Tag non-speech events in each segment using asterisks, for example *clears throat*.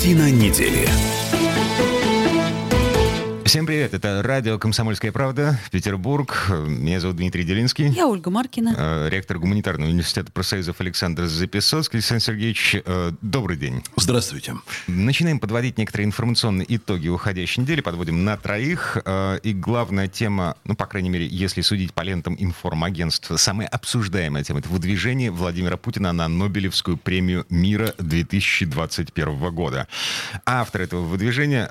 Картина недели. Всем привет, это радио «Комсомольская правда», Петербург. Меня зовут Дмитрий Делинский. Я Ольга Маркина. Э, ректор Гуманитарного университета профсоюзов Александр Записоцкий. Александр Сергеевич, э, добрый день. Здравствуйте. Начинаем подводить некоторые информационные итоги уходящей недели. Подводим на троих. Э, и главная тема, ну, по крайней мере, если судить по лентам информагентств, самая обсуждаемая тема — это выдвижение Владимира Путина на Нобелевскую премию мира 2021 года. Автор этого выдвижения,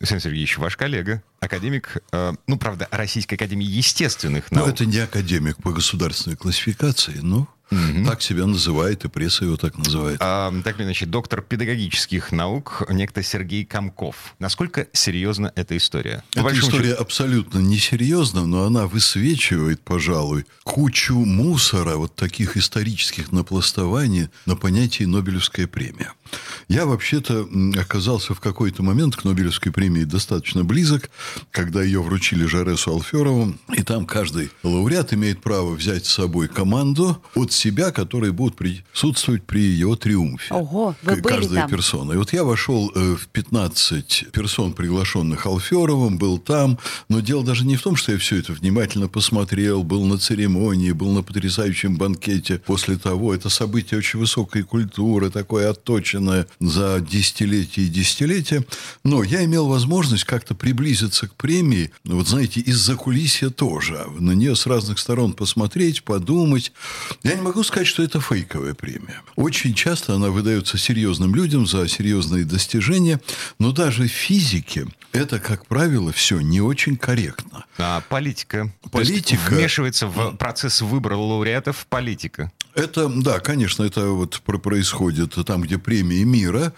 Александр Сергеевич, ваш коллега, коллега, академик, э, ну, правда, Российской Академии Естественных ну, наук. Ну, это не академик по государственной классификации, но Угу. Так себя называет, и пресса его так называет. А, так или иначе, доктор педагогических наук, некто Сергей Комков. Насколько серьезна эта история? Эта история счету... абсолютно несерьезна, но она высвечивает, пожалуй, кучу мусора, вот таких исторических напластований на понятие Нобелевская премия. Я вообще-то оказался в какой-то момент к Нобелевской премии достаточно близок, когда ее вручили Жаресу Алферову, и там каждый лауреат имеет право взять с собой команду от себя, которые будут присутствовать при его триумфе. Ого, вы были Каждая там. персона. И вот я вошел э, в 15 персон, приглашенных Алферовым, был там, но дело даже не в том, что я все это внимательно посмотрел, был на церемонии, был на потрясающем банкете. После того, это событие очень высокой культуры, такое отточенное за десятилетия и десятилетия. Но я имел возможность как-то приблизиться к премии, вот знаете, из-за кулисья тоже. На нее с разных сторон посмотреть, подумать. Я не могу сказать, что это фейковая премия. Очень часто она выдается серьезным людям за серьезные достижения, но даже в физике это, как правило, все не очень корректно. А политика? Политика... вмешивается в процесс выбора лауреатов политика. Это, да, конечно, это вот происходит там, где премии мира.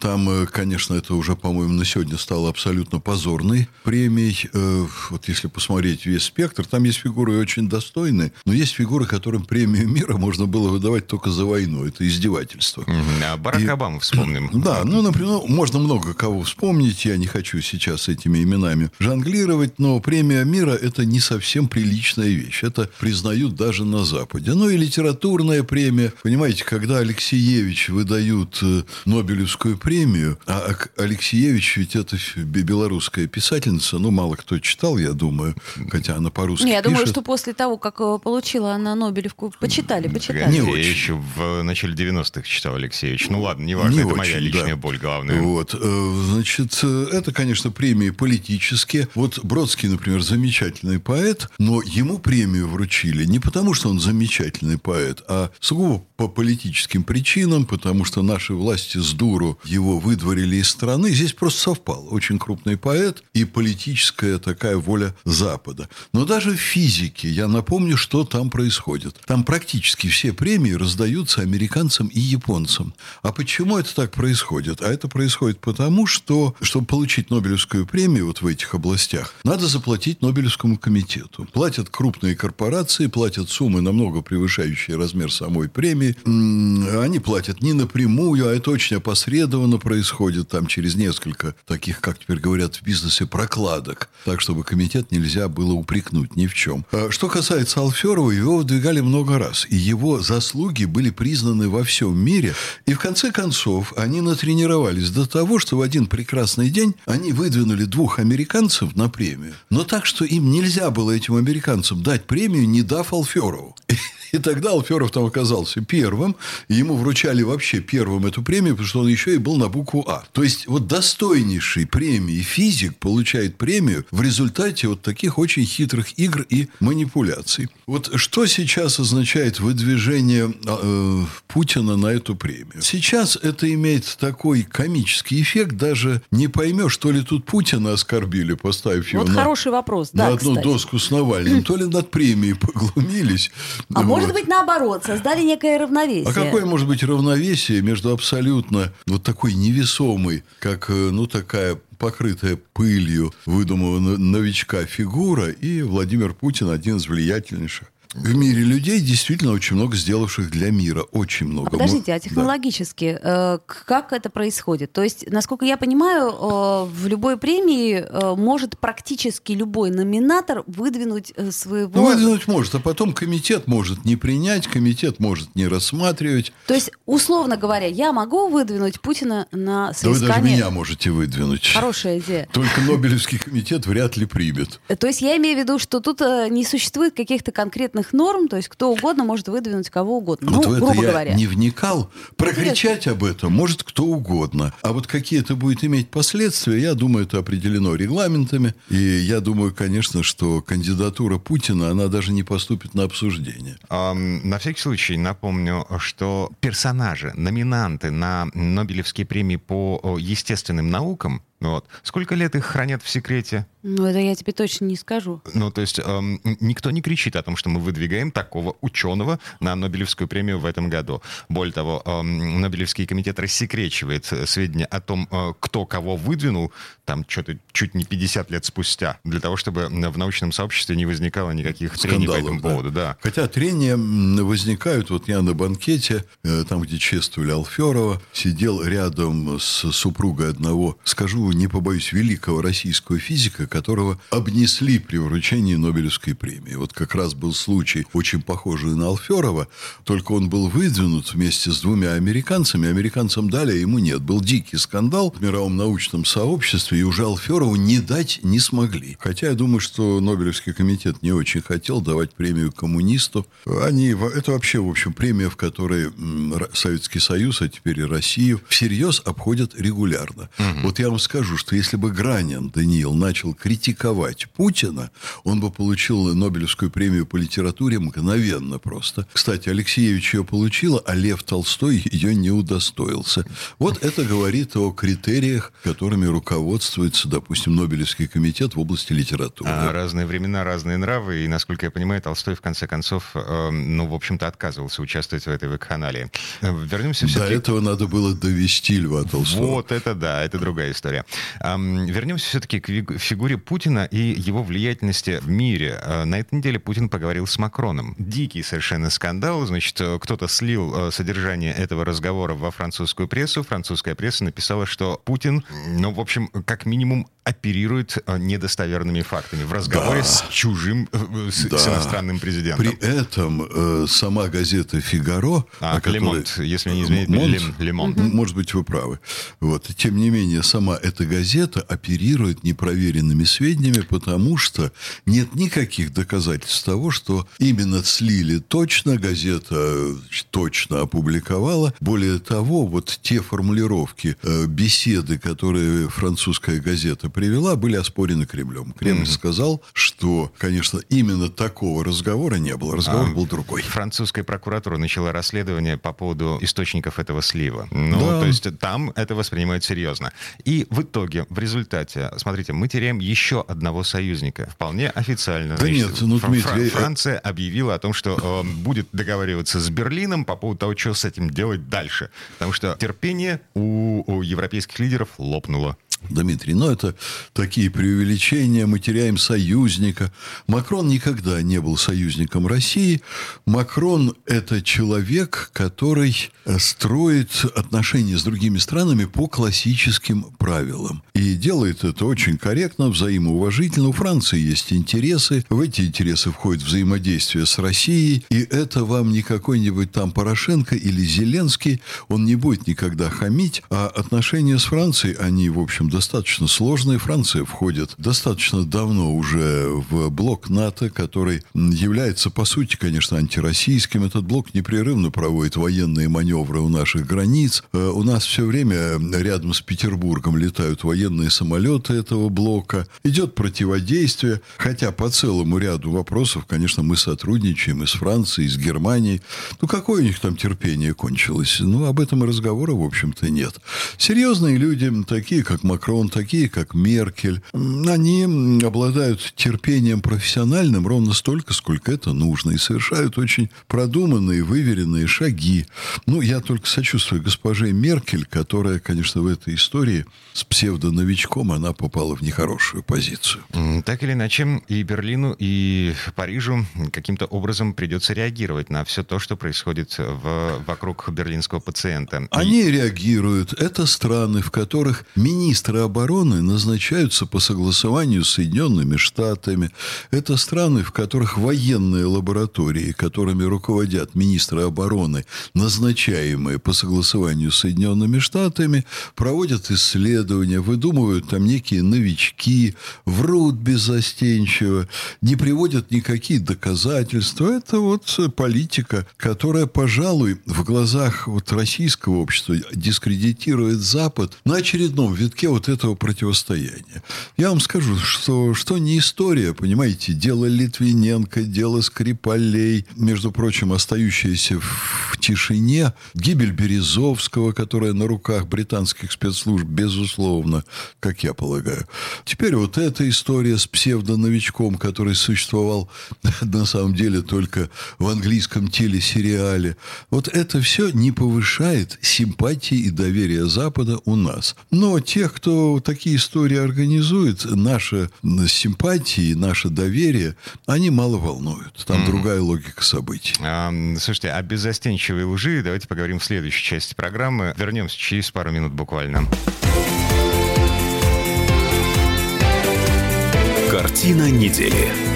Там, э, конечно, это уже, по-моему, на сегодня стало абсолютно позорной премией. Э, вот если посмотреть весь спектр, там есть фигуры очень достойные, но есть фигуры, которым премию мира можно было выдавать только за войну. Это издевательство. А Барак И... Обама вспомним. *clears throat* Да, ну, например, ну, можно много кого вспомнить. Я не хочу сейчас этими именами жонглировать, но премия мира – это не совсем приличная вещь. Это признают даже на Западе. Ну и литература литературная премия. Понимаете, когда Алексеевич выдают э, Нобелевскую премию, а Алексеевич ведь это белорусская писательница, ну, мало кто читал, я думаю, хотя она по-русски Не, я пишет. думаю, что после того, как э, получила она Нобелевку, почитали, почитали. Не очень. еще в начале 90-х читал Алексеевич. Ну, ладно, неважно, не это очень, моя личная да. боль главная. Вот, э, значит, это, конечно, премии политические. Вот Бродский, например, замечательный поэт, но ему премию вручили не потому, что он замечательный поэт, нет, а сугубо по политическим причинам, потому что наши власти с дуру его выдворили из страны. Здесь просто совпал. Очень крупный поэт и политическая такая воля Запада. Но даже в физике, я напомню, что там происходит. Там практически все премии раздаются американцам и японцам. А почему это так происходит? А это происходит потому, что, чтобы получить Нобелевскую премию вот в этих областях, надо заплатить Нобелевскому комитету. Платят крупные корпорации, платят суммы намного превышающие размер самой премии. Они платят не напрямую, а это очень опосредованно происходит там через несколько таких, как теперь говорят в бизнесе, прокладок. Так, чтобы комитет нельзя было упрекнуть ни в чем. А что касается Алферова, его выдвигали много раз. И его заслуги были признаны во всем мире. И в конце концов они натренировались до того, что в один прекрасный день они выдвинули двух американцев на премию. Но так, что им нельзя было этим американцам дать премию, не дав Алферову. *laughs* И тогда Алферов там оказался первым, и ему вручали вообще первым эту премию, потому что он еще и был на букву А. То есть, вот достойнейший премии физик получает премию в результате вот таких очень хитрых игр и манипуляций. Вот что сейчас означает выдвижение э, Путина на эту премию? Сейчас это имеет такой комический эффект, даже не поймешь, то ли тут Путина оскорбили, поставив его вот на, хороший вопрос, да, на одну кстати. доску с Навальным, то ли над премией поглумились. А может быть, наоборот, создали некое равновесие. А какое может быть равновесие между абсолютно вот такой невесомой, как, э, ну, такая покрытая пылью выдуманного новичка фигура и Владимир Путин, один из влиятельнейших В мире людей действительно очень много сделавших для мира. Очень много. А подождите, а технологически да. как это происходит? То есть, насколько я понимаю, в любой премии может практически любой номинатор выдвинуть своего... Ну, выдвинуть может, а потом комитет может не принять, комитет может не рассматривать. То есть, условно говоря, я могу выдвинуть Путина на соискание... Да вы даже меня можете выдвинуть. Хорошая идея. Только Нобелевский комитет вряд ли примет. То есть я имею в виду, что тут э, не существует каких-то конкретных норм, то есть кто угодно может выдвинуть кого угодно. Вот ну, в это грубо я говоря. не вникал. Прокричать об этом может кто угодно. А вот какие это будет иметь последствия, я думаю, это определено регламентами. И я думаю, конечно, что кандидатура Путина, она даже не поступит на обсуждение. А, на всякий случай напомню, что персонажи, номинанты на Нобелевские премии по естественным наукам вот. Сколько лет их хранят в секрете? Ну, это я тебе точно не скажу. Ну, то есть эм, никто не кричит о том, что мы выдвигаем такого ученого на Нобелевскую премию в этом году. Более того, эм, Нобелевский комитет рассекречивает сведения о том, э, кто кого выдвинул, там что-то чуть не 50 лет спустя, для того, чтобы в научном сообществе не возникало никаких Скандалов, трений по этому да. поводу. Да. Хотя трения возникают, вот я на банкете, э, там, где чествовали Алферова, сидел рядом с супругой одного, скажу, не побоюсь, великого российского физика, которого обнесли при вручении Нобелевской премии. Вот как раз был случай, очень похожий на Алферова, только он был выдвинут вместе с двумя американцами. Американцам дали, а ему нет. Был дикий скандал в мировом научном сообществе, и уже Алферову не дать не смогли. Хотя я думаю, что Нобелевский комитет не очень хотел давать премию коммунисту. Они, это вообще, в общем, премия, в которой Советский Союз, а теперь и Россию, всерьез обходят регулярно. Угу. Вот я вам скажу, что если бы Гранин Даниил начал критиковать Путина, он бы получил Нобелевскую премию по литературе мгновенно просто. Кстати, Алексеевич ее получил, а Лев Толстой ее не удостоился. Вот это говорит о критериях, которыми руководствуется, допустим, Нобелевский комитет в области литературы. А разные времена, разные нравы, и, насколько я понимаю, Толстой, в конце концов, э, ну, в общем-то, отказывался участвовать в этой вакханалии. Вернемся все-таки... До этого надо было довести Льва Толстого. Вот это да, это другая история. Вернемся все-таки к фигуре Путина и его влиятельности в мире. Э, на этой неделе Путин поговорил с Макроном. Дикий совершенно скандал. Значит, э, кто-то слил э, содержание этого разговора во французскую прессу. Французская пресса написала, что Путин, ну, в общем, как минимум оперирует недостоверными фактами в разговоре да. с чужим, с, да. с иностранным президентом. При этом э, сама газета «Фигаро», а, которой... Лемонт, если не изменяет, Монт, Лемонт. Может быть, вы правы. Вот. Тем не менее, сама эта газета оперирует непроверенными сведениями, потому что нет никаких доказательств того, что именно слили точно, газета точно опубликовала. Более того, вот те формулировки, э, беседы, которые французская газета привела, были оспорены Кремлем. Кремль mm-hmm. сказал, что, конечно, именно такого разговора не было. Разговор а, был другой. Французская прокуратура начала расследование по поводу источников этого слива. Ну, да. то есть там это воспринимают серьезно. И в итоге, в результате, смотрите, мы теряем еще одного союзника. Вполне официально. Да Значит, нет, ну, Дмитрий... Э, Франция объявила о том, что э, будет договариваться с Берлином по поводу того, что с этим делать дальше. Потому что терпение у, у европейских лидеров лопнуло. Дмитрий, но это такие преувеличения, мы теряем союзника. Макрон никогда не был союзником России. Макрон – это человек, который строит отношения с другими странами по классическим правилам. И делает это очень корректно, взаимоуважительно. У Франции есть интересы. В эти интересы входит взаимодействие с Россией. И это вам не какой-нибудь там Порошенко или Зеленский. Он не будет никогда хамить. А отношения с Францией, они, в общем, достаточно сложные. Франция входит достаточно давно уже в блок НАТО, который является, по сути, конечно, антироссийским. Этот блок непрерывно проводит военные маневры у наших границ. Э, у нас все время рядом с Петербургом летают военные самолеты этого блока. Идет противодействие, хотя по целому ряду вопросов, конечно, мы сотрудничаем и с Францией, и с Германией. Ну, какое у них там терпение кончилось? Ну, об этом и разговора, в общем-то, нет. Серьезные люди, такие как Макрон, Макрон, такие как Меркель, они обладают терпением профессиональным ровно столько, сколько это нужно, и совершают очень продуманные, выверенные шаги. Ну, я только сочувствую госпоже Меркель, которая, конечно, в этой истории с псевдоновичком, она попала в нехорошую позицию. Так или иначе, и Берлину, и Парижу каким-то образом придется реагировать на все то, что происходит в, вокруг берлинского пациента. Они реагируют. Это страны, в которых министры обороны назначаются по согласованию с Соединенными Штатами. Это страны, в которых военные лаборатории, которыми руководят министры обороны, назначаемые по согласованию с Соединенными Штатами, проводят исследования, выдумывают там некие новички, врут беззастенчиво, не приводят никакие доказательства. Это вот политика, которая, пожалуй, в глазах вот российского общества дискредитирует Запад на очередном витке вот этого противостояния. Я вам скажу, что, что не история, понимаете, дело Литвиненко, дело Скрипалей, между прочим, остающиеся в тишине, гибель Березовского, которая на руках британских спецслужб, безусловно, как я полагаю. Теперь вот эта история с псевдоновичком, который существовал *laughs* на самом деле только в английском телесериале. Вот это все не повышает симпатии и доверия Запада у нас. Но тех, кто такие истории организует, наша симпатия, наше доверие, они мало волнуют. Там mm-hmm. другая логика событий. А, слушайте, о беззастенчивой лжи давайте поговорим в следующей части программы. Вернемся через пару минут буквально. Картина недели.